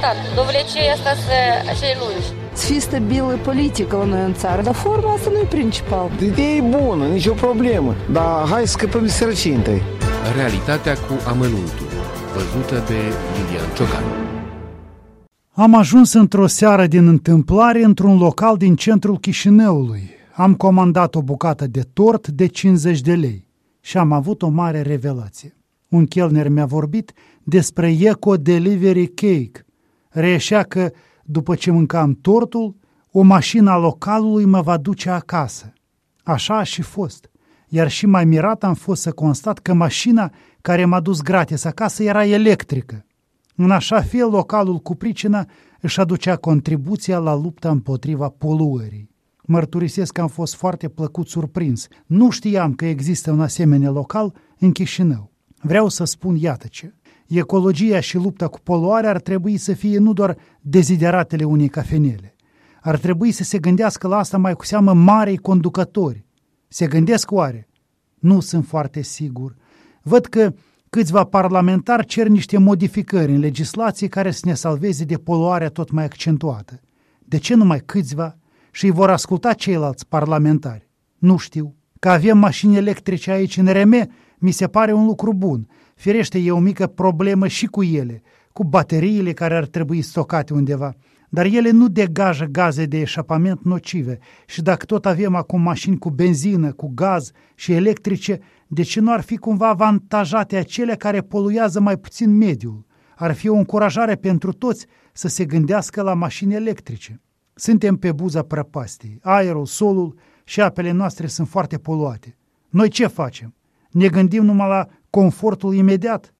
clar. Dovlecei asta să așa lungi. Să fie stabilă politică la noi în țară, dar forma asta nu e principal. Ideea e bună, nicio problemă, dar hai să scăpăm de sărăcie întâi. Realitatea cu amănuntul, văzută de Lilian Ciocan. Am ajuns într-o seară din întâmplare într-un local din centrul Chișinăului. Am comandat o bucată de tort de 50 de lei și am avut o mare revelație. Un chelner mi-a vorbit despre Eco Delivery Cake. Reieșea că, după ce mâncam tortul, o mașină a localului mă va duce acasă. Așa a și fost. Iar și mai mirat am fost să constat că mașina care m-a dus gratis acasă era electrică. În așa fel, localul cu pricina își aducea contribuția la lupta împotriva poluării. Mărturisesc că am fost foarte plăcut surprins. Nu știam că există un asemenea local în Chișinău. Vreau să spun iată ce. Ecologia și lupta cu poluarea ar trebui să fie nu doar dezideratele unei cafenele. Ar trebui să se gândească la asta mai cu seamă marei conducători. Se gândesc oare? Nu sunt foarte sigur. Văd că câțiva parlamentari cer niște modificări în legislație care să ne salveze de poluarea tot mai accentuată. De ce numai câțiva? Și îi vor asculta ceilalți parlamentari. Nu știu. Că avem mașini electrice aici în RM, mi se pare un lucru bun. Firește, e o mică problemă și cu ele, cu bateriile care ar trebui stocate undeva. Dar ele nu degajă gaze de eșapament nocive și dacă tot avem acum mașini cu benzină, cu gaz și electrice, de ce nu ar fi cumva avantajate acele care poluează mai puțin mediul? Ar fi o încurajare pentru toți să se gândească la mașini electrice. Suntem pe buza prăpastiei. Aerul, solul și apele noastre sunt foarte poluate. Noi ce facem? Ne gândim numai la confortul imediat?